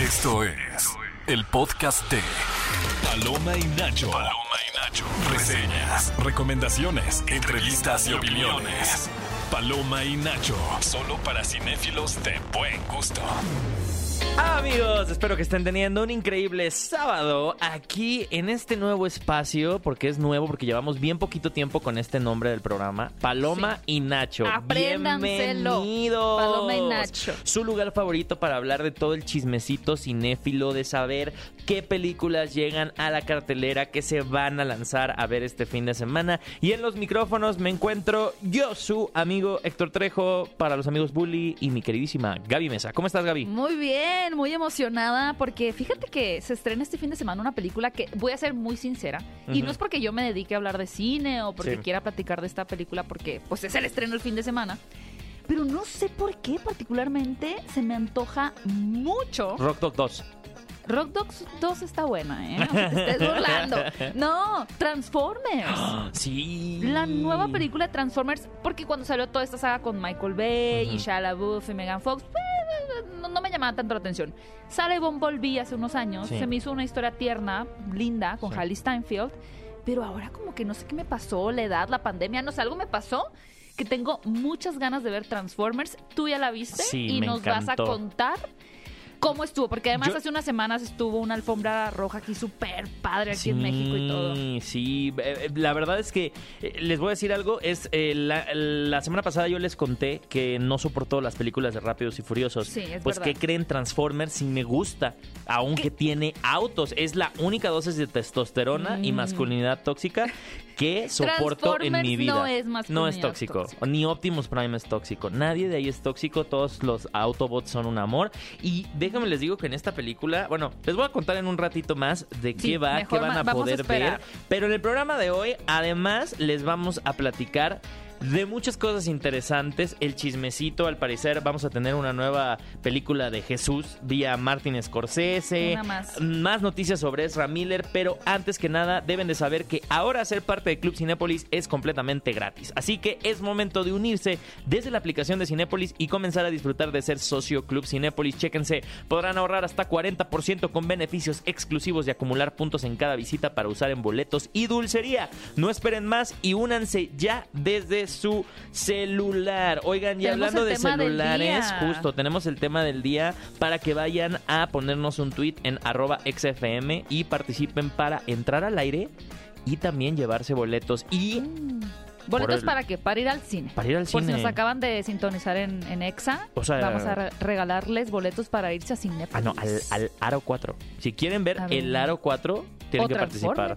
Esto es el podcast de Paloma y Nacho. Paloma y Nacho. Reseñas, recomendaciones, entrevistas y opiniones. Paloma y Nacho. Solo para cinéfilos de buen gusto. Amigos, espero que estén teniendo un increíble sábado aquí en este nuevo espacio, porque es nuevo, porque llevamos bien poquito tiempo con este nombre del programa, Paloma Sí. y Nacho. Apréndanselo. Bienvenidos. Paloma y Nacho. Su lugar favorito para hablar de todo el chismecito cinéfilo, de saber qué películas llegan a la cartelera, que se van a lanzar a ver este fin de semana. Y en los micrófonos me encuentro yo, su amigo Héctor Trejo, para los amigos Bully y mi queridísima Gaby Mesa. ¿Cómo estás, Gaby? Muy bien, muy emocionada porque fíjate que se estrena este fin de semana una película que voy a ser muy sincera y no es porque yo me dedique a hablar de cine o porque Sí. quiera platicar de esta película porque pues es el estreno el fin de semana. Pero no sé por qué particularmente se me antoja mucho. Rock Dog 2. Rock Dogs 2 está buena, ¿eh? No te estés burlando. No, Transformers. Sí. La nueva película de Transformers, porque cuando salió toda esta saga con Michael Bay y. Shia LaBeouf y Megan Fox, eh, no, no me llamaba tanto la atención. Sale Bumblebee hace unos años, Sí. se me hizo una historia tierna, linda, con Sí. Hailey Steinfeld, pero ahora como que no sé qué me pasó, la edad, la pandemia, no sé, algo me pasó que tengo muchas ganas de ver Transformers. Tú ya la viste Sí, y nos vas a contar cómo estuvo, porque además Yo- hace unas semanas estuvo una alfombra roja aquí súper padre aquí en México y todo. Sí, eh, eh, la verdad es que eh, les voy a decir algo. Es eh, la, la semana pasada yo les conté que no soportó las películas de Rápidos y Furiosos. Sí, es pues verdad. que creen Transformers si me gusta, aunque tiene autos. Es la única dosis de testosterona y Mm. masculinidad tóxica que soporto en mi vida. no es No es tóxico. tóxica. Ni Optimus Prime es tóxico. Nadie de ahí es tóxico. Todos los Autobots son un amor. Y déjame les digo que en esta película, bueno, les voy a contar en un ratito más de qué Sí, va, qué van a poder ver. Pero en el programa de hoy, además, les vamos a platicar de muchas cosas interesantes. El chismecito, al parecer, vamos a tener una nueva película de Jesús vía Martin Scorsese. Una más. Más noticias sobre Ezra Miller, pero antes que nada deben de saber que ahora ser parte de Club Cinépolis es completamente gratis. Así que es momento de unirse desde la aplicación de Cinépolis y comenzar a disfrutar de ser socio Club Cinépolis. Chéquense, podrán ahorrar hasta 40% con beneficios exclusivos y acumular puntos en cada visita para usar en boletos y dulcería. No esperen más y únanse ya desde su celular. Oigan, y hablando de celulares, justo tenemos el tema del día para que vayan a ponernos un tweet en arroba XFM y participen para entrar al aire y también llevarse boletos y ¿Boletos el- para qué? Para ir al cine. para ir al cine. nos acaban de sintonizar en, en EXA, O sea, vamos a re- regalarles boletos para irse a cine. Ah, no, al, al Aro 4. Si quieren ver el Aro 4, tienen que participar.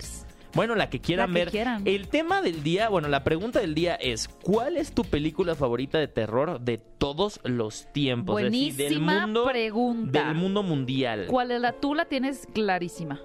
Bueno, la que quieran La que ver. quieran. El tema del día, bueno, la pregunta del día es: ¿Cuál es tu película favorita de terror de todos los tiempos? Decir, Buenísima del mundo, pregunta. Del mundo mundial. ¿Cuál es la? Tú la tienes clarísima.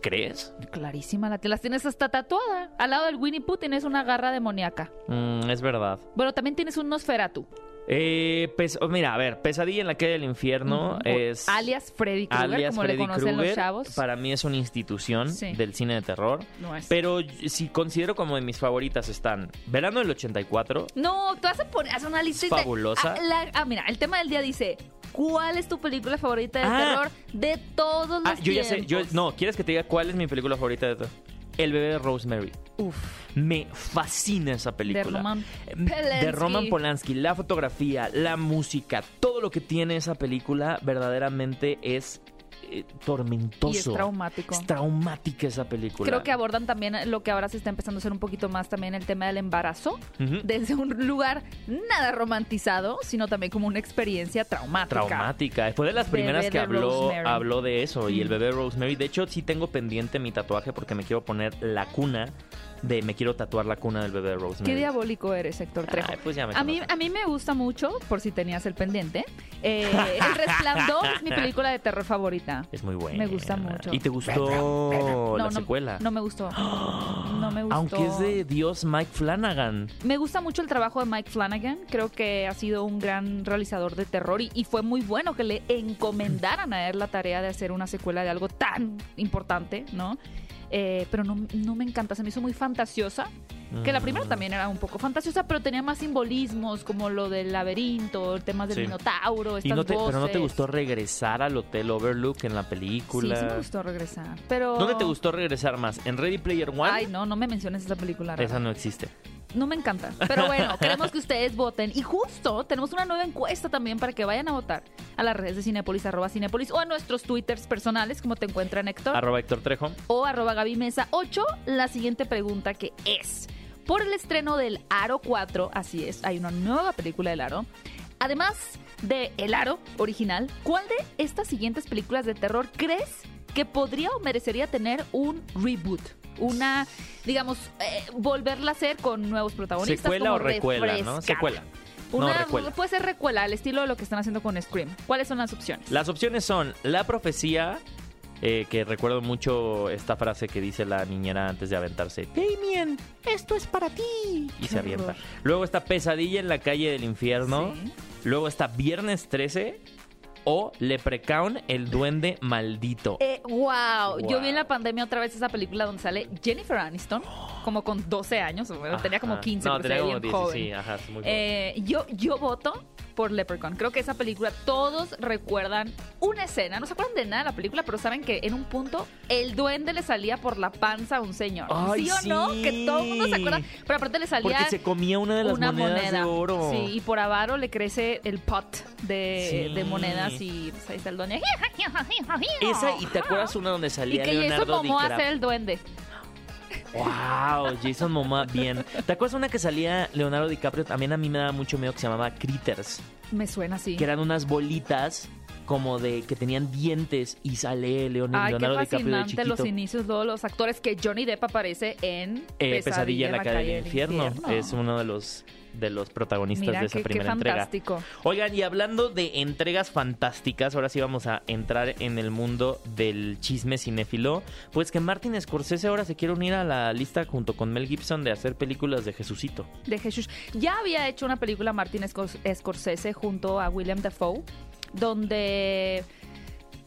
¿Crees? Clarísima, la, las tienes hasta tatuada. Al lado del Winnie Pooh tienes una garra demoníaca. Mm, es verdad. Bueno, también tienes un Nosferatu. Eh, mira, a ver, Pesadilla en la calle del infierno es. Alias Freddy Krueger, alias como le Freddy conocen los Krueger. chavos. Para mí es una institución Sí. del cine de terror. No es. Pero si considero como de mis favoritas están Verano del 84. No, tú vas a poner haz una lista. Fabulosa. Ah, la- ah, mira, el tema del día dice: ¿Cuál es tu película favorita de Ah. terror de todos los Ah, yo ya sé, yo tiempos? no, ¿quieres que te diga cuál es mi película favorita de todo? El bebé de Rosemary. Uf, Me fascina esa película. de Roman Eh, Polanski. De Roman Polanski, la fotografía, la música, todo lo que tiene esa película verdaderamente es eh, tormentoso. Y es traumático. Es traumática esa película. Creo que abordan también lo que ahora se está empezando a hacer un poquito más también el tema del embarazo, desde un lugar nada romantizado, sino también como una experiencia traumática. Traumática. Fue de las Bebé primeras que habló, Rosemary. habló de eso. Y el bebé Rosemary. De hecho, sí tengo pendiente mi tatuaje porque me quiero poner la cuna de me quiero tatuar la cuna del bebé de Rosemary. Qué diabólico eres, Héctor Trejo. Ay, pues ya me A mí, a mí me gusta mucho, por si tenías el pendiente, eh, El Resplandor es mi película de terror favorita. Es muy buena. Me gusta mucho. ¿Y te gustó la no, secuela? No me gustó. No me gustó. Aunque es de Dios Mike Flanagan. Me gusta mucho el trabajo de Mike Flanagan. Creo que ha sido un gran realizador de terror y, y fue muy bueno que le encomendaran a él la tarea de hacer una secuela de algo tan importante, ¿no? Eh, pero no, no me encanta, se me hizo muy fantasiosa Que la primera Mm. también era un poco fantasiosa, pero tenía más simbolismos, como lo del laberinto, el tema del Sí. minotauro, estas ¿Y no te, pero no te gustó regresar al Hotel Overlook en la película? Sí, sí me gustó regresar, pero... ¿Dónde te gustó regresar más? ¿En Ready Player One? Ay, no, no me menciones esa película. rara. Esa no existe. No me encanta. Pero bueno, queremos que ustedes voten. Y justo tenemos una nueva encuesta también para que vayan a votar a las redes de Cinepolis, arroba Cinepolis, o a nuestros twitters personales, como te encuentran Héctor, Arroba Héctor Trejo. o arroba Gaby Mesa 8. La siguiente pregunta que es, por el estreno del Aro 4, así es, hay una nueva película del Aro, además de El Aro original, ¿cuál de estas siguientes películas de terror crees que podría o merecería tener un reboot? Una, digamos, eh, volverla a hacer con nuevos protagonistas. ¿Secuela como o recuela, no? Secuela. Una, no, recuela. Puede ser recuela, al estilo de lo que están haciendo con Scream. ¿Cuáles son las opciones? Las opciones son La Profecía, eh, que recuerdo mucho esta frase que dice la niñera antes de aventarse. Damien, esto es para ti. Y se avienta. Luego está Pesadilla en la calle del infierno. Sí. Luego está Viernes 13 o Leprechaun, el duende maldito. Eh, wow. Yo Wow. vi en la pandemia otra vez esa película donde sale Jennifer Aniston, como con 12 años, o bueno, tenía como Ajá. 15, No, tenía como veía bien 10, joven. sí, ajá, es muy. Eh, yo, yo voto por Leprechaun. Creo que esa película, todos recuerdan una escena, no se acuerdan de nada de la película, pero saben que en un punto el duende le salía por la panza a un señor. Ay, ¿Sí o no? Que todo el mundo se acuerda. Pero aparte le salía Porque se comía una de las una monedas moneda. de oro. Sí, y por avaro le crece el pot de, Sí. de monedas y pues, ahí está el duende. Esa, y te acuerdas una donde Y salía que Jason Leonardo Momoa DiCaprio. hace el duende. Wow, Jason Momoa, bien. ¿Te acuerdas una que salía Leonardo DiCaprio? También a mí me daba mucho miedo que se llamaba Critters, Me suena así. que eran unas bolitas como de que tenían dientes y sale Leon- Ay, qué Leonardo DiCaprio de fascinante los chiquito. inicios, todos los actores que Johnny Depp aparece en Eh, Pesadilla en la calle del infierno. Es uno de los de los protagonistas Mira, de esa qué, qué primera entrega. fantástico. Oigan, y hablando de entregas fantásticas, ahora sí vamos a entrar en el mundo del chisme cinéfilo. Pues que Martin Scorsese ahora se quiere unir a la lista junto con Mel Gibson de hacer películas de Jesucito. De Jesús. Ya había hecho una película Martin Scor- Scorsese junto a William Dafoe, donde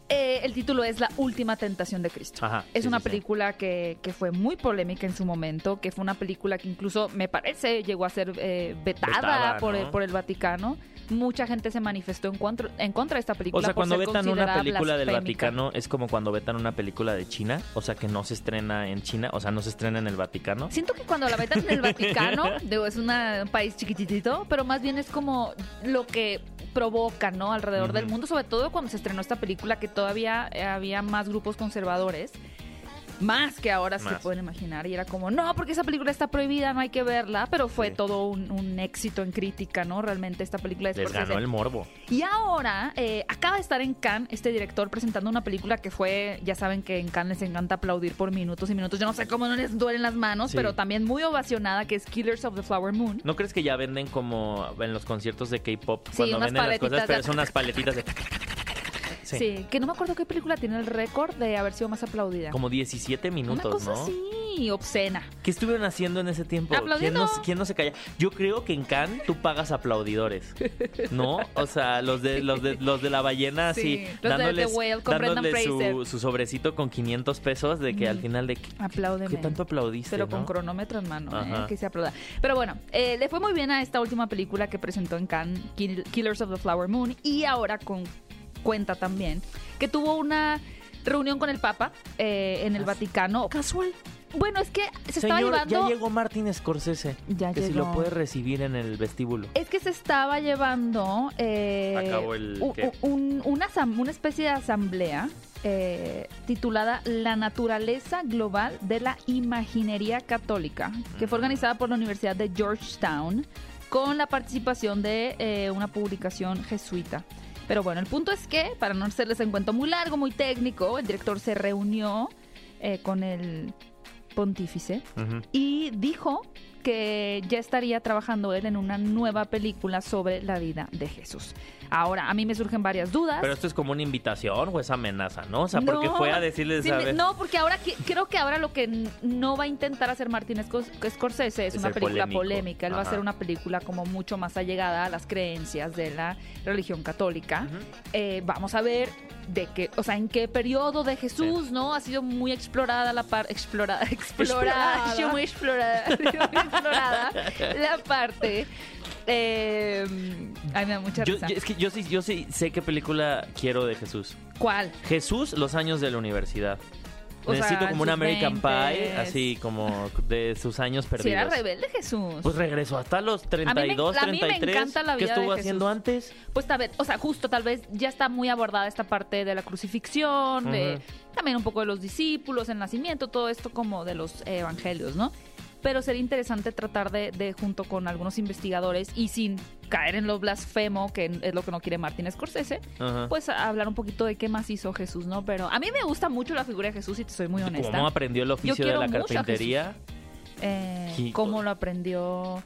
eh, el título es La última tentación de Cristo. Ajá, Es sí, una sí, sí. película que, que fue muy polémica en su momento, que fue una película que incluso, me parece, llegó a ser eh, vetada, Vetada, por, ¿no? el, por el Vaticano. Mucha gente se manifestó en contra, en contra de esta película. O sea, por cuando ser vetan una película del. Vaticano es como cuando vetan una película de China, o sea, que no se estrena en China, o sea, no se estrena en el Vaticano. Siento que cuando la vetan en el Vaticano, digo, es una- un país chiquititito, pero más bien es como lo que provoca, ¿no? Alrededor del mundo, sobre todo cuando se estrenó esta película, que todavía había más grupos conservadores. Más que ahora se pueden imaginar. Y era como, no, porque esa película está prohibida, no hay que verla. Pero fue Sí. todo un, un éxito en crítica, ¿no? Realmente esta película de Les ganó el morbo. Y ahora eh, acaba de estar en Cannes este director presentando una película que fue, ya saben que en Cannes les encanta aplaudir por minutos y minutos. Yo no sé cómo no les duelen las manos, Sí. pero también muy ovacionada, que es Killers of the Flower Moon. ¿No crees que ya venden como en los conciertos de K-pop cuando venden las cosas, pero son unas paletitas de Sí. que no me acuerdo qué película tiene el récord de haber sido más aplaudida. como 17 una minutos, cosa ¿no? así, obscena. ¿Qué estuvieron haciendo en ese tiempo? ¿Quién no, quién no se calla? Yo creo que en Cannes tú pagas aplaudidores, ¿no? O sea, los de los de, los de la ballena Sí, así, los de dándoles, The Whale con Brendan dándole su, su sobrecito con 500 pesos de que al Mm. final de... ¿Qué, Apláudeme. qué tanto aplaudiste, Pero con no? cronómetro en mano, ¿eh? Que se aplauda. Pero bueno, eh, le fue muy bien a esta última película que presentó en Cannes, Kill- Killers of the Flower Moon, y ahora con cuenta también que tuvo una reunión con el Papa eh, en el Cas- Vaticano. Casual. Bueno, es que se estaba Señor, llevando... ya llegó Martin Scorsese. Ya que si llegó. lo puede recibir en el vestíbulo. Es que se estaba llevando eh, un- una, una especie de asamblea eh, titulada La naturaleza global de la imaginería católica, que fue organizada por la Universidad de Georgetown con la participación de eh, una publicación jesuita. Pero bueno, el punto es que, para no hacerles en cuento muy largo, muy técnico, el director se reunió eh, con el pontífice y dijo que ya estaría trabajando él en una nueva película sobre la vida de Jesús. Ahora, a mí me surgen varias dudas. Pero esto es como una invitación o es amenaza, ¿no? O sea, porque fue a decirles, me- ver, no, porque ahora que- creo que ahora lo que no va a intentar hacer Martín Scor- Scorsese es, Es una película polémico. polémica. Él va a hacer una película como mucho más allegada a las creencias de la religión católica. Eh, vamos a ver de qué, o sea, en qué periodo de Jesús, ¿no? Ha sido muy explorada la parte, explorada, explorada, Explorada. ha sido muy explorada, explorada la parte. Eh, ay, me da mucha Yo- risa. yo- es que yo sí, yo sí sé qué película quiero de Jesús. ¿Cuál? Jesús, los años de la universidad. O sea, Necesito como un sus American Pie, 20s. así como de sus años perdidos. Si era rebelde Jesús. Pues regresó hasta los 32, a mí me 33. encanta la ¿Qué vida de estuvo Jesús. haciendo antes? Pues tal vez, o sea, justo tal vez ya está muy abordada esta parte de la crucifixión, de Ujú. también un poco de los discípulos, el nacimiento, todo esto como de los evangelios, ¿no? Pero sería interesante tratar de, de, junto con algunos investigadores y sin caer en lo blasfemo, que es lo que no quiere Martín Scorsese, Ajá. pues hablar un poquito de qué más hizo Jesús, ¿no? Pero a mí me gusta mucho la figura de Jesús y te soy muy honesta. ¿Cómo aprendió el oficio de la carpintería? Eh, ¿Cómo lo aprendió?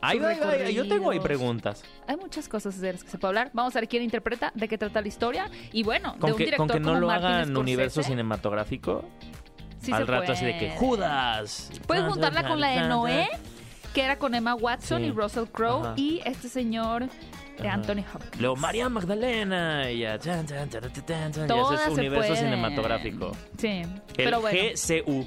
Ay, ay, ay, yo tengo ahí preguntas. Hay muchas cosas de las que se puede hablar. Vamos a ver quién interpreta, de qué trata la historia. Y bueno, de Con un que, director con que no como lo Martin hagan Scorsese, universo cinematográfico. Sí al se rato así de que puede. Judas. Puedes juntarla con la de Noé, que era con Emma Watson Sí. y Russell Crowe, Ajá. y este señor de. Anthony Hopkins. Luego María Magdalena y ya. chan, chan, eso es universo pueden. cinematográfico. Sí, El pero bueno. GCU.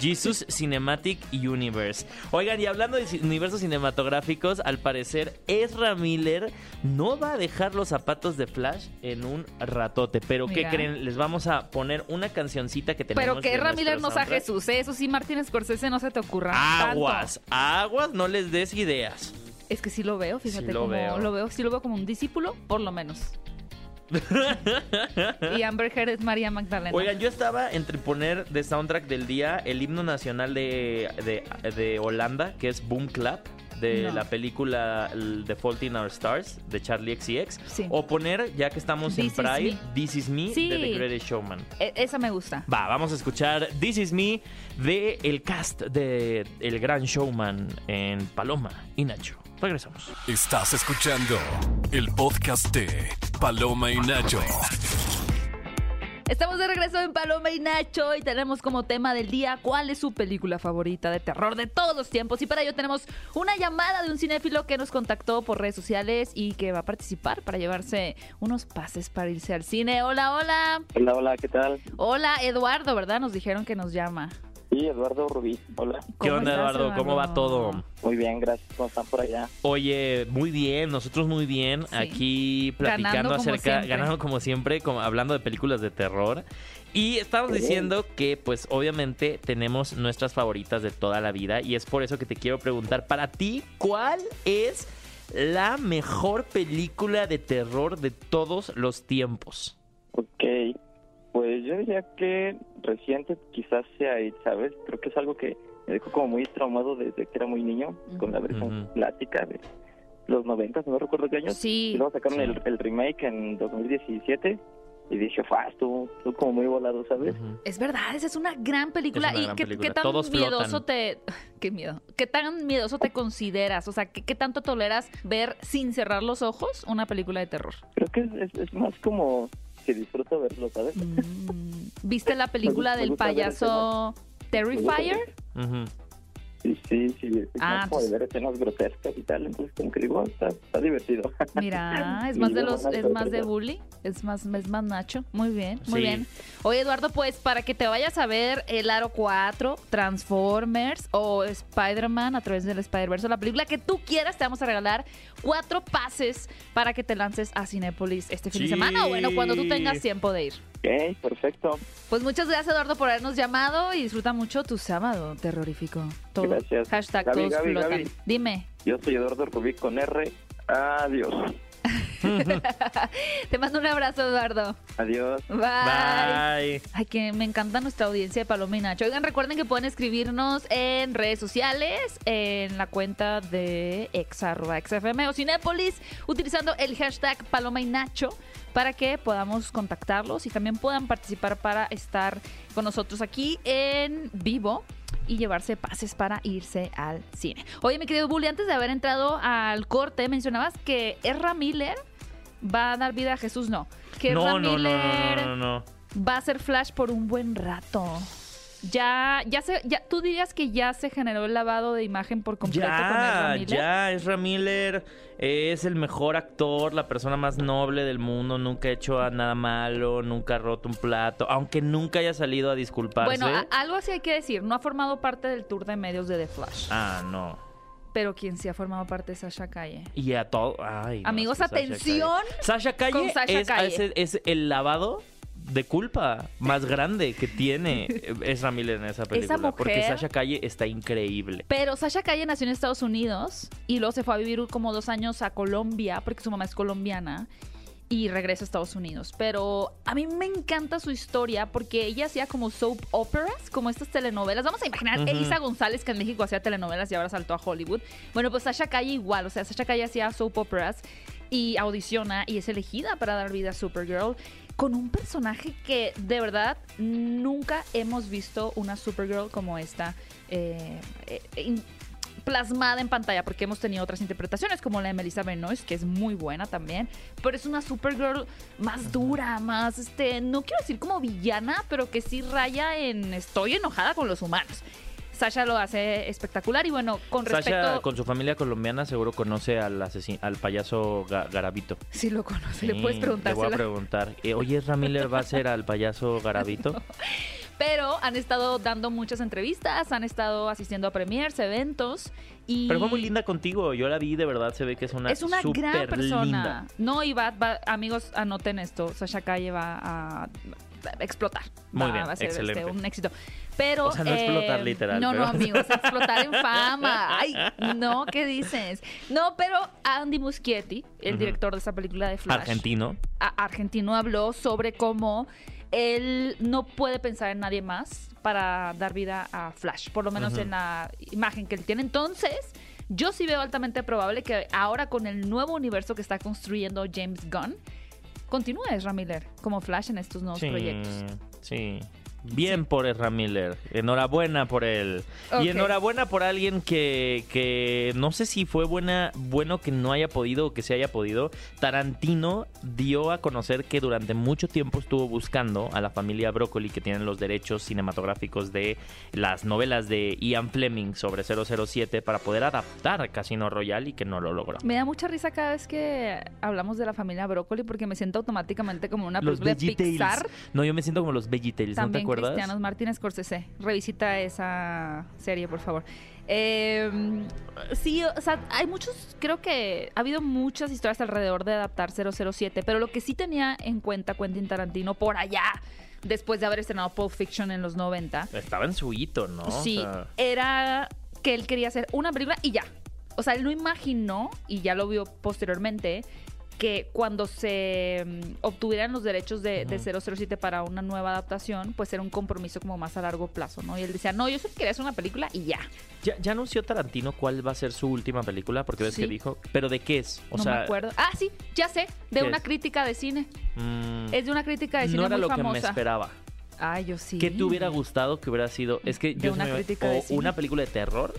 Jesus Cinematic Universe. Oigan, y hablando de universos cinematográficos, al parecer Ezra Miller no va a dejar los zapatos de Flash en un ratote. Pero ¿qué creen? Les vamos a poner una cancioncita que tenemos. Pero que Ezra Miller no sea. Jesús, ¿eh? eso sí, Martín Scorsese no se te ocurra. Aguas, tanto. aguas, no les des ideas. Es que sí lo veo, fíjate Sí lo como veo. lo veo, sí lo veo como un discípulo, por lo menos. Y Amber Heard es María Magdalena. Oigan, yo estaba entre poner de soundtrack del día el himno nacional de, de, de Holanda, que es Boom Clap, de No. la película el- The Fault in Our Stars, de Charlie XCX. Sí. O poner, ya que estamos This en Pride. This Is Me, Sí. de The Greatest Showman. E- esa me gusta. Va, vamos a escuchar This Is Me de el cast de El Gran Showman en Paloma y Nacho. Regresamos. Estás escuchando el podcast de Paloma y Nacho. Estamos de regreso en Paloma y Nacho y tenemos como tema del día cuál es su película favorita de terror de todos los tiempos. Y para ello tenemos una llamada de un cinéfilo que nos contactó por redes sociales y que va a participar para llevarse unos pases para irse al cine. Hola, hola. Hola, hola, ¿qué tal? Hola, Eduardo, ¿verdad? Nos dijeron que nos llama. Sí, Eduardo Rubí. Hola. ¿Qué ¿Cómo onda, estás, Eduardo? ¿Cómo va todo? Muy bien, gracias. ¿Cómo están por allá? Oye, muy bien, nosotros muy bien, Sí. aquí platicando Ganando acerca, ganando como siempre, como hablando de películas de terror. Y estamos Sí. diciendo que, pues, obviamente tenemos nuestras favoritas de toda la vida. Y es por eso que te quiero preguntar, para ti, ¿cuál es la mejor película de terror de todos los tiempos? Ok, pues yo diría que reciente quizás sea It, ¿sabes? Creo que es algo que me dejó como muy traumado desde que era muy niño, con la versión clásica de los 90, no recuerdo qué año. Sí. Y luego sacaron Sí. el, el remake en 2017 y dije, ¡fua! Estuvo, estuvo como muy volado, ¿sabes? Es verdad, esa es una gran película. Una ¿Y gran qué, película. qué tan Todos miedoso flotan. te... Qué miedo. ¿Qué tan miedoso te consideras? O sea, ¿qué, qué tanto toleras ver sin cerrar los ojos una película de terror? Creo que es, es- es más como que disfruto verlo, ¿sabes? Mm, ¿Viste la película Me del payaso Terrifier? Ujú. Sí, sí, sí. Es Ah, más entonces- ver escenas grotescas y tal. Entonces, como que digo, está, está divertido. Mira, es más de los, es más de bully, es más, es más Nacho. Muy bien, muy Sí. bien. Oye, Eduardo, pues para que te vayas a ver El Aro 4, Transformers o Spider-Man a través del Spider-Verse, o la película que tú quieras, te vamos a regalar cuatro pases para que te lances a Cinépolis este fin de semana o bueno, cuando tú tengas tiempo de ir. Ok, perfecto. Pues muchas gracias, Eduardo, por habernos llamado y disfruta mucho tu sábado terrorífico. Todo. Gracias. Hashtag Gaby, todos Gaby, flotan. Gaby. Dime, Yo soy Eduardo Rubí con R. Adiós. te mando un abrazo, Eduardo. Adiós. Bye. Bye. Ay, que me encanta nuestra audiencia de Paloma y Nacho. Oigan, recuerden que pueden escribirnos en redes sociales, en la cuenta de ex, arroba, XFM o Cinépolis, utilizando el hashtag Paloma y Nacho para que podamos contactarlos y también puedan participar para estar con nosotros aquí en vivo y llevarse pases para irse al cine. Oye, mi querido Bully, antes de haber entrado al corte, mencionabas que Erra Miller va a dar vida a Jesús. No, que No, Ezra no, Miller no, no, no. va a ser Flash por un buen rato. Ya, ya se, ya, tú dirías que ya se generó el lavado de imagen por completo con Ezra Ya, Miller? ya, Ezra Miller es el mejor actor, la persona más noble del mundo, nunca ha hecho nada malo, nunca ha roto un plato, aunque nunca haya salido a disculparse. Bueno, a- algo así hay que decir, no ha formado parte del tour de medios de The Flash, Ah, no. pero quien sí ha formado parte es Sasha Calle. Y a todo. Ay, no, Amigos, es que Sasha atención Calle- Sasha Calle, con Sasha es, Calle. es- es el lavado de culpa más grande que tiene Ezra Miller en esa película. porque mujer- Sasha Calle está increíble. Pero Sasha Calle nació en Estados Unidos y luego se fue a vivir como dos años a Colombia, porque su mamá es colombiana, y regresa a Estados Unidos. Pero a mí me encanta su historia porque ella hacía como soap operas, como estas telenovelas. Vamos a imaginar Ujú. Elisa González, que en México hacía telenovelas y ahora saltó a Hollywood. Bueno, pues Sasha Calle igual, o sea, Sasha Calle hacía soap operas y audiciona y es elegida para dar vida a Supergirl con un personaje que de verdad nunca hemos visto una Supergirl como esta eh, eh, in- plasmada en pantalla porque hemos tenido otras interpretaciones como la de Melissa Benoist que es muy buena también pero es una Supergirl más dura más este no quiero decir como villana pero que sí raya en estoy enojada con los humanos Sasha lo hace espectacular y bueno con respecto Sasha, con su familia colombiana, seguro conoce al payaso Ga- Garabito. sí lo conoce le puedes preguntar Le voy a preguntar. eh, Oye, Miller va a ser al payaso Garabito. Pero han estado dando muchas entrevistas, han estado asistiendo a premiers, eventos y Pero fue muy linda contigo. Yo la vi, de verdad, se ve que es una es una gran persona. linda. No, y va, va- amigos, anoten esto, Sasha Calle va a explotar. Muy Va- bien, va a ser este, excelente. un éxito. Pero O sea, no explotar eh, literal, No, no, pero- amigos, explotar en fama. Ay, no, ¿qué dices? No, pero Andy Muschietti, el director de esa película de Flash, Argentino. a- argentino habló sobre cómo él no puede pensar en nadie más para dar vida a Flash, por lo menos en la imagen que él tiene. Entonces, yo sí veo altamente probable que ahora con el nuevo universo que está construyendo James Gunn, continúe Ezra Miller como Flash en estos nuevos Sí, proyectos. sí. Bien por Ezra Miller. Enhorabuena por él. Y enhorabuena por alguien que, que no sé si fue buena, bueno que no haya podido o que se haya podido. Tarantino dio a conocer que durante mucho tiempo estuvo buscando a la familia Broccoli que tienen los derechos cinematográficos de las novelas de Ian Fleming sobre 007 para poder adaptar Casino Royale y que no lo logró. Me da mucha risa cada vez que hablamos de la familia Broccoli porque me siento automáticamente como una Los película de. Pixar. No, yo me siento como los VeggieTales, ¿no te acuerdas? Cristianos Martínez Scorsese. Revisita esa serie, por favor. Eh, sí, o sea, hay muchos, creo que ha habido muchas historias alrededor de adaptar 007, pero lo que sí tenía en cuenta Quentin Tarantino por allá, después de haber estrenado Pulp Fiction en los 90, Estaba en su hito, ¿no? O sí, sea, era que él quería hacer una película y ya. O sea, él no imaginó, y ya lo vio posteriormente, que cuando se mm, obtuvieran los derechos de, de 007 para una nueva adaptación, pues era un compromiso como más a largo plazo, ¿no? Y él decía, no, yo solo quería hacer una película y ya. ¿Ya, ya anunció Tarantino cuál va a ser su última película? Porque ves Sí. que dijo. ¿Pero de qué es? O no sea, me acuerdo. Ah, sí, ya sé, de ¿Qué una es? crítica de cine. mm, Es de una crítica de cine no era muy lo que me famosa. esperaba. Ay, yo sí. ¿Qué te hubiera gustado que hubiera sido? Es que De yo una me- crítica o de cine. una película de terror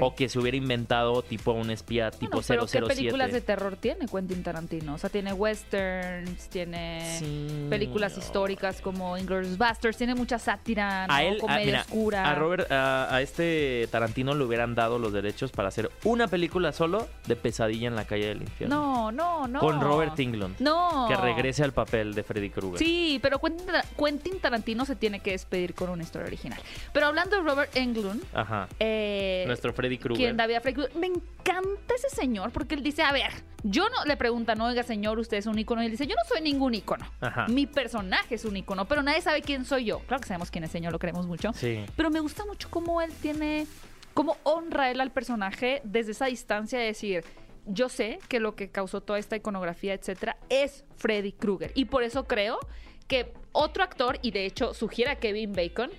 O que se hubiera inventado tipo un espía tipo Bueno, pero ¿qué 007. películas de terror tiene Quentin Tarantino? O sea, tiene westerns, tiene Sí, películas no. históricas como Inglourious Basterds, tiene mucha sátira, ¿no? A él, a, comedia mira, oscura. a Robert, a, a este Tarantino le hubieran dado los derechos para hacer una película solo de Pesadilla en la calle del infierno. No, no, no. Con Robert Englund. No. Que regrese al papel de Freddy Krueger. Sí, pero Quentin Tarantino se tiene que despedir con una historia original. Pero hablando de Robert Englund, Ajá. eh, Nuestro Freddy Krueger. quien David Freddy Krueger, me encanta ese señor porque él dice, a ver, yo no, le preguntan, oiga señor, usted es un ícono, y él dice, yo no soy ningún ícono. Ajá. Mi personaje es un ícono, pero nadie sabe quién soy yo. Claro que sabemos quién es señor, lo queremos mucho. Sí. Pero me gusta mucho cómo él tiene, cómo honra él al personaje desde esa distancia de decir, yo sé que lo que causó toda esta iconografía, etcétera, es Freddy Krueger. Y por eso creo que otro actor, y de hecho sugiere a Kevin Bacon,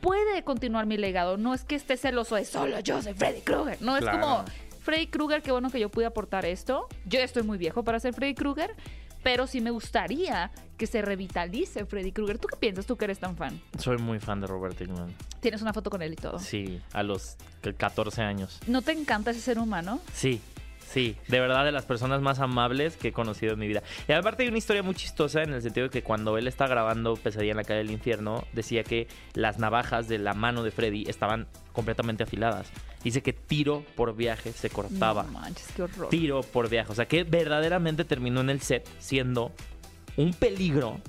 puede continuar mi legado. No es que esté celoso de solo yo soy Freddy Krueger. No es como Freddy Krueger, qué bueno que yo pude aportar esto. Yo estoy muy viejo para ser Freddy Krueger, pero sí me gustaría que se revitalice Freddy Krueger. ¿Tú qué piensas? Tú que eres tan fan. Soy muy fan de Robert Englund. Tienes una foto con él y todo. Sí, a los 14 años. ¿No te encanta ese ser humano? Sí, Sí, de verdad de las personas más amables que he conocido en mi vida. Y aparte hay una historia muy chistosa en el sentido de que cuando él está grabando Pesadilla en la calle del infierno, decía que las navajas de la mano de Freddy estaban completamente afiladas. Dice que tiro por viaje se cortaba. No manches, qué horror. Tiro por viaje. O sea que verdaderamente terminó en el set siendo un peligro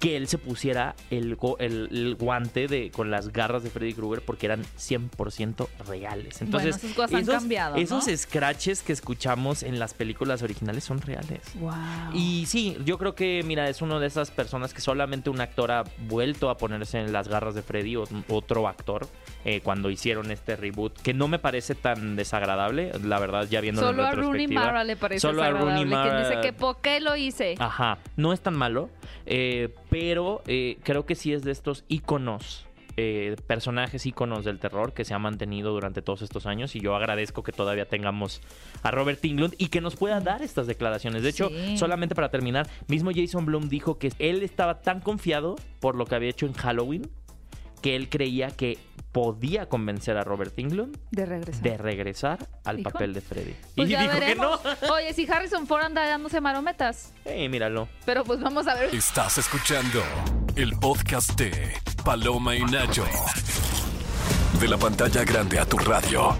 que él se pusiera el, el- el guante de, con las garras de Freddy Krueger porque eran 100% reales. Entonces, esas cosas han esos, cambiado, ¿no? esos scratches que escuchamos en las películas originales son reales. Wow. Y sí, yo creo que, mira, es uno de esas personas que solamente un actor ha vuelto a ponerse en las garras de Freddy, o otro actor, eh, cuando hicieron este reboot, que no me parece tan desagradable, la verdad, ya viendo Solo en a Rooney. Mara le parece Solo a Rooney desagradable, quien dice Mara- que ¿por qué lo hice? Ajá, no es tan malo, eh, pero eh, creo que sí es de estos íconos, eh, personajes íconos del terror que se ha mantenido durante todos estos años y yo agradezco que todavía tengamos a Robert Englund y que nos pueda dar estas declaraciones. De hecho, Sí. solamente para terminar, mismo Jason Blum dijo que él estaba tan confiado por lo que había hecho en Halloween que él creía que podía convencer a Robert Englund De regresar. de regresar al Dijo. papel de Freddy. Pues y dijo veremos. que no. Oye, si Harrison Ford anda dándose marometas. Eh, míralo. Pero pues vamos a ver. Estás escuchando el podcast de Paloma y Nacho. De la pantalla grande a tu radio.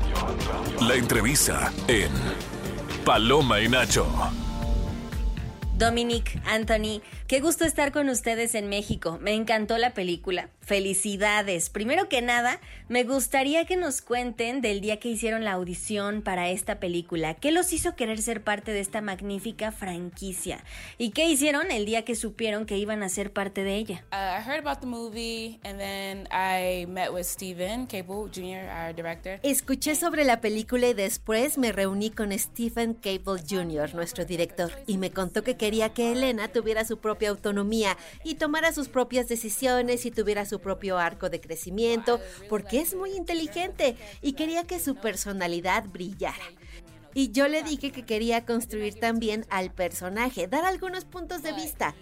La entrevista en Paloma y Nacho. Dominic, Anthony, qué gusto estar con ustedes en México. Me encantó la película. Felicidades. Primero que nada, me gustaría que nos cuenten del día que hicieron la audición para esta película. ¿Qué los hizo querer ser parte de esta magnífica franquicia? ¿Y qué hicieron el día que supieron que iban a ser parte de ella? Uh, I heard about the movie and then I met with Steven Cable Jr., our director. Escuché sobre la película y después me reuní con Stephen Cable Jr., nuestro director, y me contó que quería que Elena tuviera su propia autonomía y tomara sus propias decisiones y tuviera su propio arco de crecimiento, porque es muy inteligente y quería que su personalidad brillara. Y yo le dije que quería construir también al personaje, dar algunos puntos de vista.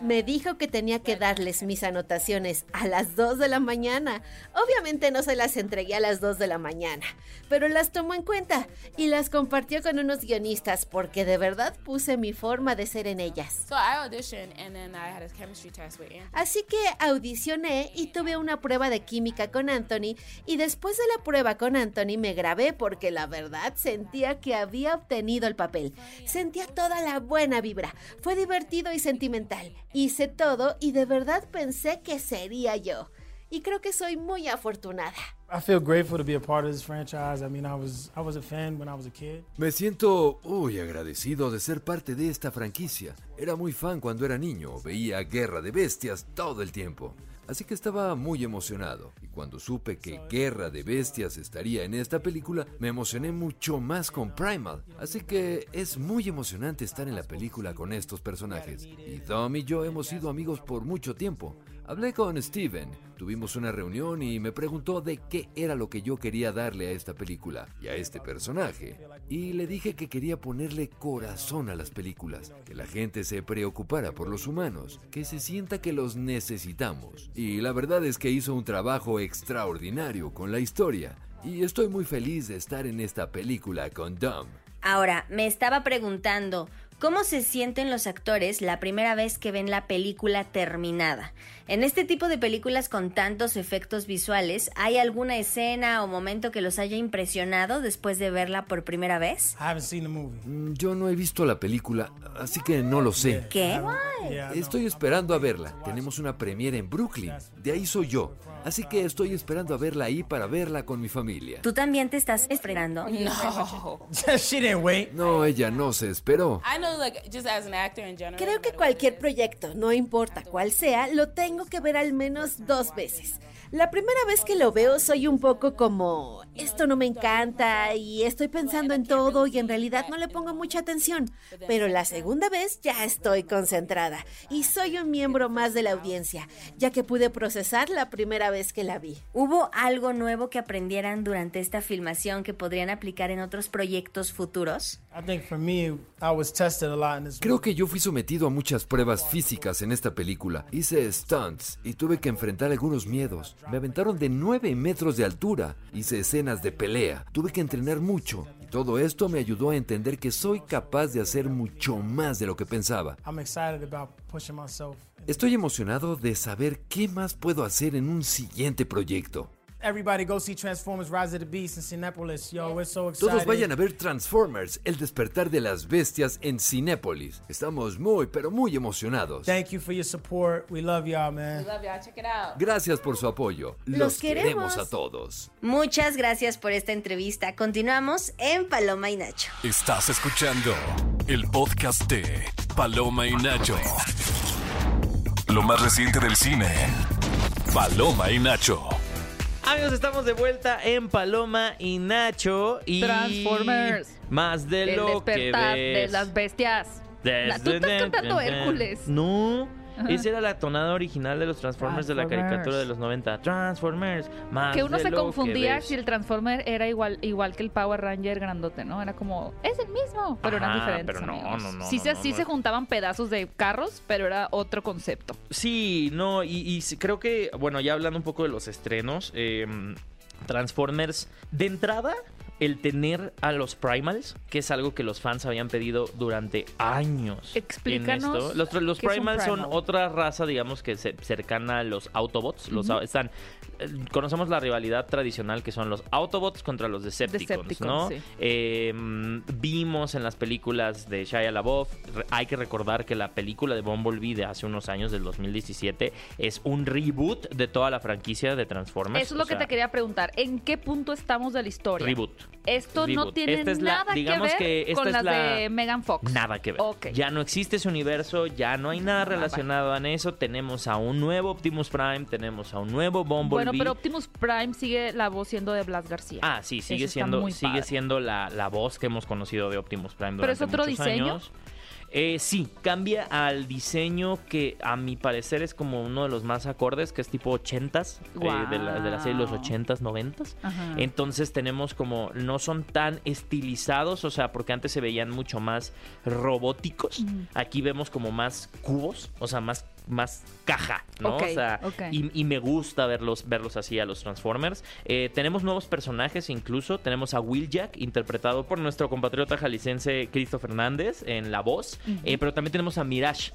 Me dijo que tenía que darles mis anotaciones a las 2 de la mañana. Obviamente no se las entregué a las 2 de la mañana, pero las tomó en cuenta y las compartió con unos guionistas porque de verdad puse mi forma de ser en ellas. So I auditioned and then I had a chemistry test with Anthony. Así que audicioné y tuve una prueba de química con Anthony y después de la prueba con Anthony me grabé porque la verdad sentía que había obtenido el papel. Sentía toda la buena vibra. Fue divertido y sentimental. Hice todo y de verdad pensé que sería yo. Y creo que soy muy afortunada. I feel grateful to be a part of this franchise. I mean, I was I was a fan when I was a kid. Me siento muy agradecido de ser parte de esta franquicia. Era muy fan cuando era niño, veía Guerra de Bestias todo el tiempo. Así que estaba muy emocionado. Y cuando supe que Guerra de Bestias estaría en esta película, me emocioné mucho más con Primal. Así que es muy emocionante estar en la película con estos personajes. Y Dom y yo hemos sido amigos por mucho tiempo. Hablé con Steven, tuvimos una reunión y me preguntó de qué era lo que yo quería darle a esta película y a este personaje. Y le dije que quería ponerle corazón a las películas, que la gente se preocupara por los humanos, que se sienta que los necesitamos. Y la verdad es que hizo un trabajo extraordinario con la historia. Y estoy muy feliz de estar en esta película con Dom. Ahora, me estaba preguntando, ¿cómo se sienten los actores la primera vez que ven la película terminada? En este tipo de películas con tantos efectos visuales, ¿hay alguna escena o momento que los haya impresionado después de verla por primera vez? I haven't seen the movie. Mm, Yo no he visto la película, así que no lo sé. ¿Qué? Yeah, I know. Estoy esperando a verla. Tenemos una premiere en Brooklyn. De ahí soy yo. Así que estoy esperando a verla ahí para verla con mi familia. ¿Tú también te estás esperando? No. No, ella no se esperó. I know, like, just as an actor in general. Creo que cualquier proyecto, no importa cuál sea, lo tengo que ver al menos dos veces. La primera vez que lo veo soy un poco como, esto no me encanta y estoy pensando en todo y en realidad no le pongo mucha atención. Pero la segunda vez ya estoy concentrada y soy un miembro más de la audiencia, ya que pude procesar la primera vez que la vi. ¿Hubo algo nuevo que aprendieran durante esta filmación que podrían aplicar en otros proyectos futuros? I think for me, I was tested a lot in this. Creo que yo fui sometido a muchas pruebas físicas en esta película. Hice stunts y tuve que enfrentar algunos miedos. Me aventaron de 9 metros de altura. Hice escenas de pelea. Tuve que entrenar mucho. Y todo esto me ayudó a entender que soy capaz de hacer mucho más de lo que pensaba. Estoy emocionado de saber qué más puedo hacer en un siguiente proyecto. Everybody go see Transformers Rise of the Beast in Cinepolis. Yo, we're so excited. Todos vayan a ver Transformers, el despertar de las bestias en Cinépolis. Estamos muy, pero muy emocionados. Thank you for your support. We love y'all, man. Love y'all. Check it out. Gracias por su apoyo. Los queremos. a todos. Muchas gracias por esta entrevista. Continuamos en Paloma y Nacho. Estás escuchando el podcast de Paloma y Nacho. Lo más reciente del cine. Paloma y Nacho. Amigos, estamos de vuelta en Paloma y Nacho y Transformers. Más de El lo que despertar de ves. las bestias. La- tú estás cantando Hércules. No. Esa era la tonada original de los Transformers, de la caricatura de los 90. Transformers, más Que uno de se lo confundía si el Transformer era igual igual que el Power Ranger grandote, ¿no? Era como, es el mismo, pero eran Ajá, diferentes. pero no, amigos. no, no, Sí, no, se, no, sí se juntaban pedazos de carros, pero era otro concepto. Sí, no, y, creo que, bueno, ya hablando un poco de los estrenos, eh, Transformers, de entrada, el tener a los Primals, que es algo que los fans habían pedido durante años. en Explícanos esto. Los, Primals son otra raza, digamos, que se cercana a los Autobots. Los, están, eh, conocemos la rivalidad tradicional que son los Autobots contra los Decepticons, Decepticons, ¿no? sí. Eh, vimos en las películas de Shia LaBeouf, hay que recordar que la película de Bumblebee de hace unos años, del 2017, es un reboot de toda la franquicia de Transformers. Eso es lo o que sea, te quería preguntar. ¿En qué punto estamos de la historia? Reboot. Esto no tiene Esta es la- nada digamos que ver que esta con es las la- de Megan Fox. Nada que ver. Ya no existe ese universo, ya no hay nada relacionado a eso. Tenemos a un nuevo Optimus Prime, tenemos a un nuevo Bumblebee. Bueno, pero Optimus Prime sigue la voz siendo de Blas García. Ah, sí, sigue Eso siendo, sigue padre. siendo la, la voz que hemos conocido de Optimus Prime durante ¿Pero es otro muchos diseño? años. Eh, sí, cambia al diseño que a mi parecer es como uno de los más acordes, que es tipo 80s, eh, de, la, de la serie de los Guau. 80s, 90s. Ajá. Entonces tenemos como, no son tan estilizados, o sea, porque antes se veían mucho más robóticos. Aquí vemos como más cubos, o sea, más, más caja, ¿no? O sea, y, y me gusta verlos, verlos así a los Transformers. Eh, tenemos nuevos personajes incluso. Tenemos a Will Jack, interpretado por nuestro compatriota jaliscense Cristo Fernández en la voz. Eh, pero también tenemos a Mirage.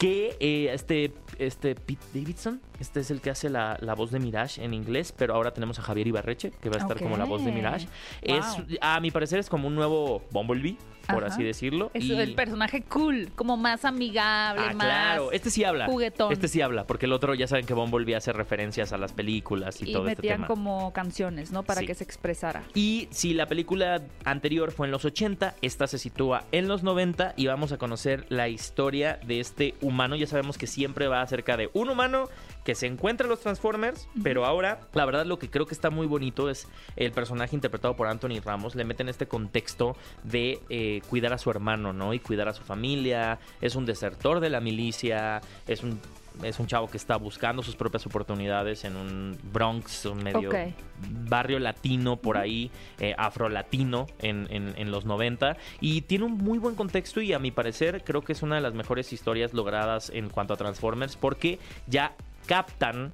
Que eh, este, este Pete Davidson, este es el que hace la, la voz de Mirage en inglés, pero ahora tenemos a Javier Ibarreche, que va a estar como la voz de Mirage. Es, a mi parecer es como un nuevo Bumblebee, por Ajá. así decirlo. Es y- el personaje cool, como más amigable, Ah, más claro. Este sí habla. juguetón. Este sí habla, porque el otro ya saben que Bumblebee hace referencias a las películas y, y todo este metían tema. como canciones, ¿no? Para Sí. que se expresara. Y si la película anterior fue en los 80, esta se sitúa en los 90 y vamos a conocer la historia de este humano. Ya sabemos que siempre va acerca de un humano que se encuentra en los Transformers, pero ahora, la verdad, lo que creo que está muy bonito es el personaje interpretado por Anthony Ramos. Le meten este contexto de eh, cuidar a su hermano, ¿no? Y cuidar a su familia. Es un desertor de la milicia, es un. Es un chavo que está buscando sus propias oportunidades en un Bronx, un medio barrio latino por ahí, eh, afro-latino en, en- en los 90. Y tiene un muy buen contexto y a mi parecer creo que es una de las mejores historias logradas en cuanto a Transformers porque ya captan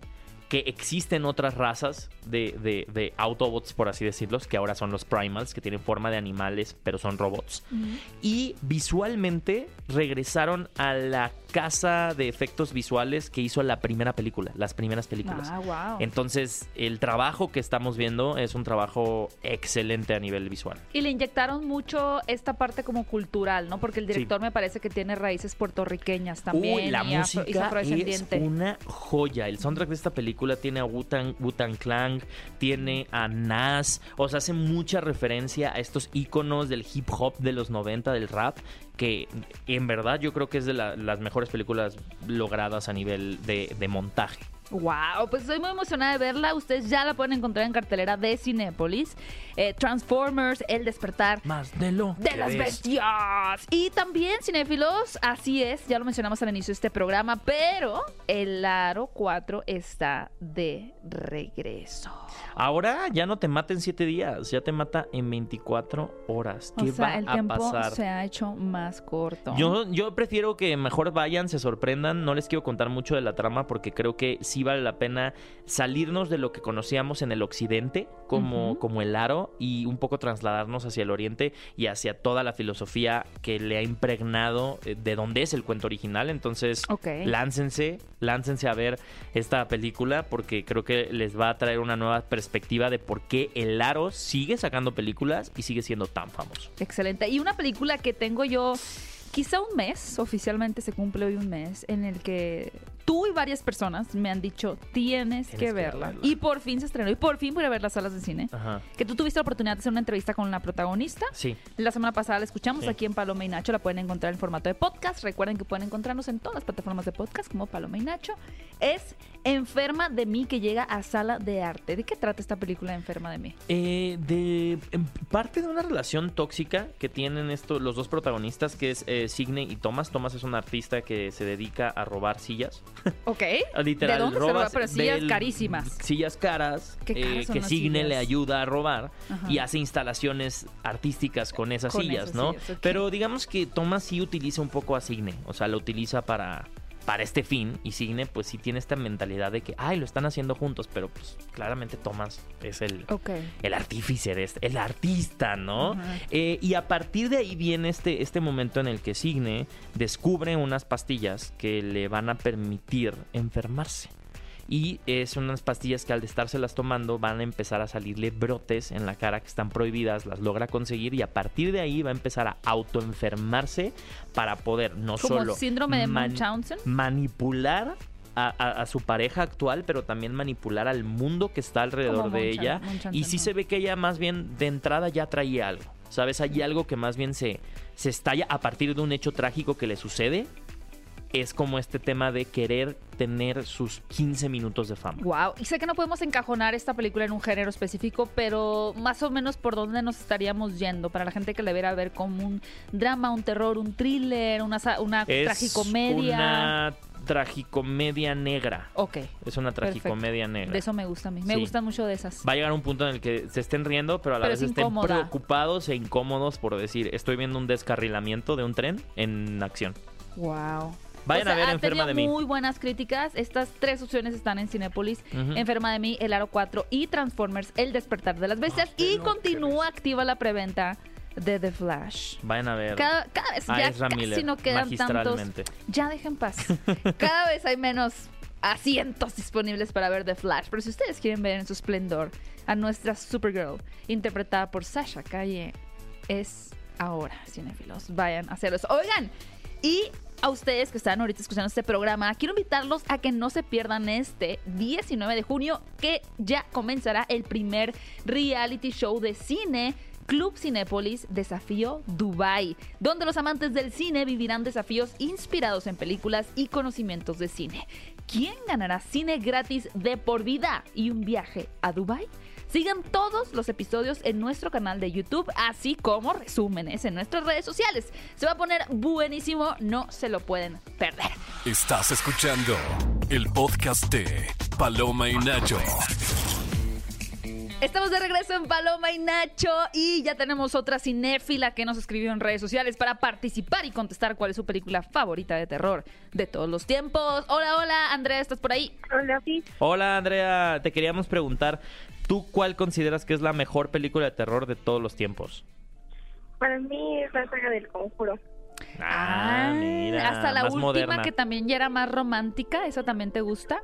que existen otras razas de, de- de Autobots, por así decirlo, que ahora son los Primals, que tienen forma de animales, pero son robots. Y visualmente regresaron a la casa de efectos visuales que hizo la primera película, las primeras películas. Ah, wow. Entonces, el trabajo que estamos viendo es un trabajo excelente a nivel visual. Y le inyectaron mucho esta parte como cultural, ¿no? Porque el Sí. director me parece que tiene raíces puertorriqueñas también. Uy, la y afro- y es música una joya. El soundtrack de esta película tiene a Wu-Tang, Wu-Tang Clan, tiene a Nas, o sea, hace mucha referencia a estos íconos del hip hop de los 90, del rap, que en verdad yo creo que es de la- las mejores películas logradas a nivel de, de montaje. Wow, pues estoy muy emocionada de verla. Ustedes ya la pueden encontrar en cartelera de Cinépolis. Eh, Transformers, El Despertar Más de lo de las ves. bestias. Y también, cinéfilos, así es, ya lo mencionamos al inicio de este programa, pero el Aro 4 está de regreso. Ahora ya no te mata en 7 días, ya te mata en 24 horas. ¿Qué o sea, va el a tiempo pasar? se ha hecho más corto. Yo, yo prefiero que mejor vayan, se sorprendan. No les quiero contar mucho de la trama porque creo que sí vale la pena salirnos de lo que conocíamos en el occidente como, como el aro y un poco trasladarnos hacia el oriente y hacia toda la filosofía que le ha impregnado eh, de dónde es el cuento original. Entonces, Ok. láncense, láncense a ver esta película porque creo que les va a traer una nueva perspectiva de por qué el aro sigue sacando películas y sigue siendo tan famoso. Excelente. Y una película que tengo yo quizá un mes, oficialmente se cumple hoy un mes, en el que tú y varias personas me han dicho, tienes, que, que verla. verla. Y por fin se estrenó. Y por fin voy a ver las salas de cine. Ajá. Que tú tuviste la oportunidad de hacer una entrevista con la protagonista. Sí. La semana pasada la escuchamos Sí. aquí en Paloma y Nacho. La pueden encontrar en formato de podcast. Recuerden que pueden encontrarnos en todas las plataformas de podcast como Paloma y Nacho. Es Enferma de mí que llega a sala de arte. ¿De qué trata esta película Enferma de mí? Eh, de parte de una relación tóxica que tienen esto, los dos protagonistas, que es eh, Signe y Thomas. Thomas es un artista que se dedica a robar sillas. Ok. Literal, ¿De dónde se roba? Pero sillas del- carísimas. Sillas caras, Qué caras eh, son que las Signe sillas. le ayuda a robar Ajá. y hace instalaciones artísticas con esas Con sillas, esas ¿no? sillas. Pero digamos que Thomas sí utiliza un poco a Signe, o sea, lo utiliza para para este fin y Signe pues sí tiene esta mentalidad de que ay lo están haciendo juntos pero pues claramente Thomas es el el artífice, de este- el artista, ¿no? Eh, y a partir de ahí viene este, este momento en el que Signe descubre unas pastillas que le van a permitir enfermarse. Y es unas pastillas que al estárselas tomando van a empezar a salirle brotes en la cara que están prohibidas, las logra conseguir y a partir de ahí va a empezar a autoenfermarse para poder no Como solo síndrome de man- manipular a, a- a su pareja actual, pero también manipular al mundo que está alrededor Como de ella. Y sí ¿no? se ve que ella más bien de entrada ya traía algo. ¿Sabes? Hay algo que más bien se, se estalla a partir de un hecho trágico que le sucede. Es como este tema de querer tener sus 15 minutos de fama. Wow, y sé que no podemos encajonar esta película en un género específico, pero más o menos por dónde nos estaríamos yendo para la gente que la viera ver como un drama, un terror, un thriller, una, una Es tragicomedia. una tragicomedia negra. Ok, Es una tragicomedia negra. de eso me gusta a mí. Me Sí. gustan mucho de esas. Va a llegar un punto en el que se estén riendo, pero a la Pero vez es estén preocupados e incómodos por decir, estoy viendo un descarrilamiento de un tren en acción. Wow. Vayan O sea, a ver Enferma de mí. muy buenas críticas. Estas tres opciones están en Cinépolis. Ujú. Enferma de mí, El Aro 4 y Transformers, El Despertar de las Bestias. y continúa activa la preventa de The Flash. Vayan a ver Cada, cada vez a ya casi Miller no quedan tantos. Ya dejen paz. Cada vez hay menos asientos disponibles para ver The Flash. Pero si ustedes quieren ver en su esplendor a nuestra Supergirl, interpretada por Sasha Calle, es ahora, cinéfilos. Vayan a hacerlo. Oigan, y a ustedes que están ahorita escuchando este programa, quiero invitarlos a que no se pierdan este 19 de junio, que ya comenzará el primer reality show de cine. Club Cinépolis Desafío Dubai, donde los amantes del cine vivirán desafíos inspirados en películas y conocimientos de cine. ¿Quién ganará cine gratis de por vida y un viaje a Dubai? Sigan todos los episodios en nuestro canal de YouTube, así como resúmenes en nuestras redes sociales. Se va a poner buenísimo, no se lo pueden perder. Estás escuchando el podcast de Paloma y Nacho. Estamos de regreso en Paloma y Nacho y ya tenemos otra cinéfila que nos escribió en redes sociales para participar y contestar cuál es su película favorita de terror de todos los tiempos. Hola, hola, Andrea, ¿estás por ahí? Hola, sí. Hola Andrea, te queríamos preguntar, ¿tú cuál consideras que es la mejor película de terror de todos los tiempos? Para mí es la saga del conjuro. Ah, mira, Hasta la más última moderna. que también ya era más romántica, ¿esa también te gusta?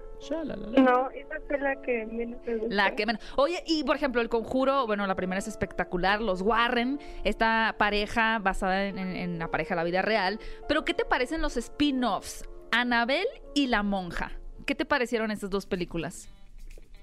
No, esa fue la que menos me gustó. La que menos. Oye, y por ejemplo, El Conjuro, bueno, la primera es espectacular, los Warren, esta pareja basada en, en- en la pareja de la vida real. Pero, ¿qué te parecen los spin-offs? Anabel y La Monja. ¿Qué te parecieron estas dos películas?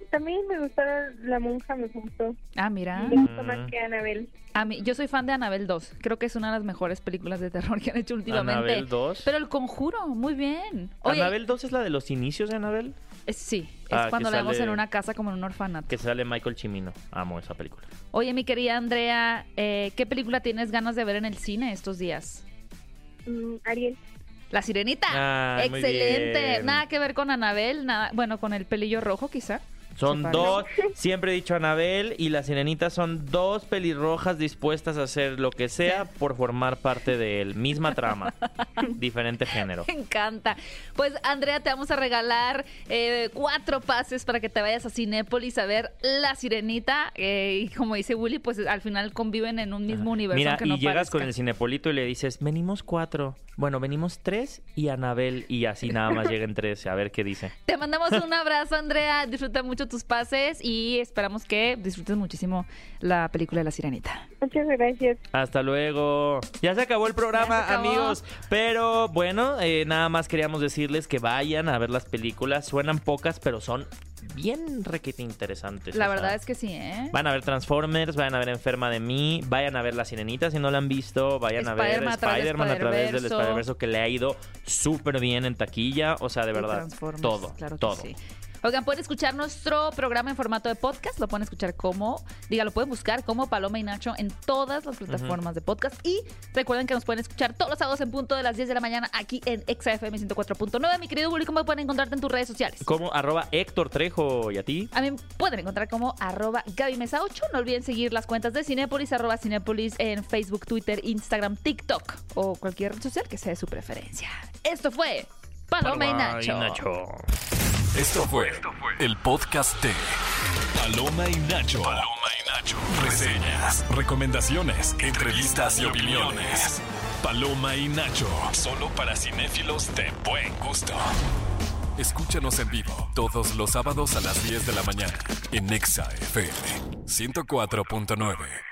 También me gustaron La Monja, me gustó. Ah, mira. Me gustó más que Anabel. A mí, yo soy fan de Anabel 2. Creo que es una de las mejores películas de terror que han hecho últimamente. Anabel 2. Pero El Conjuro, muy bien. Oye, ¿Anabel 2 es la de los inicios de Anabel? eh, sí, es Ah, cuando la vemos en una casa como en un orfanato. Que sale Michael Chimino. Amo esa película. Oye, mi querida Andrea, eh, ¿qué película tienes ganas de ver en el cine estos días? Mm, Ariel. La Sirenita. Muy Excelente. bien. Nada que ver con Anabel, nada, bueno, con el pelillo rojo quizá. Son dos, siempre he dicho Anabel y la sirenita son dos pelirrojas dispuestas a hacer lo que sea por formar parte de él. Misma trama, diferente género. Me encanta. Pues Andrea, te vamos a regalar eh, cuatro pases para que te vayas a Cinépolis a ver La Sirenita. eh, y como dice Willy, pues al final conviven en un mismo universo. Mira, y no llegas parezca. con el cinepolito y le dices, venimos cuatro. Bueno, venimos tres y Anabel y así nada más lleguen tres. A ver qué dice. Te mandamos un abrazo, Andrea. Disfruta mucho tus pases y esperamos que disfrutes muchísimo la película de La Sirenita. Muchas gracias. Hasta luego. Ya se acabó el programa, acabó. amigos. Pero bueno, eh, nada más queríamos decirles que vayan a ver las películas. Suenan pocas, pero son bien requete interesantes. La sea, verdad es que sí, ¿eh? Van a ver Transformers, vayan a ver Enferma de mí, vayan a ver La Sirenita si no la han visto, vayan a ver Spider-Man a través del Spider-Verso. Spider-Verse que le ha ido súper bien en taquilla. O sea, de verdad, todo, claro que todo. sí. Oigan, pueden escuchar nuestro programa en formato de podcast. Lo pueden escuchar como, diga, lo pueden buscar como Paloma y Nacho en todas las plataformas de podcast. Y recuerden que nos pueden escuchar todos los sábados en punto de las 10 de la mañana aquí en XFM 104.9. Mi querido Willy, ¿cómo pueden encontrarte en tus redes sociales? Como arroba Héctor Trejo y a ti. A mí pueden encontrar como arroba Gaby Mesa 8. No olviden seguir las cuentas de Cinépolis, arroba Cinépolis en Facebook, Twitter, Instagram, TikTok o cualquier red social que sea de su preferencia. Esto fue Paloma, y Nacho. Esto fue el podcast de Paloma y Nacho. Paloma y Nacho. Reseñas, recomendaciones, entrevistas y opiniones. Paloma y Nacho. Solo para cinéfilos de buen gusto. Escúchanos en vivo todos los sábados a las 10 de la mañana en Exa FM 104.9.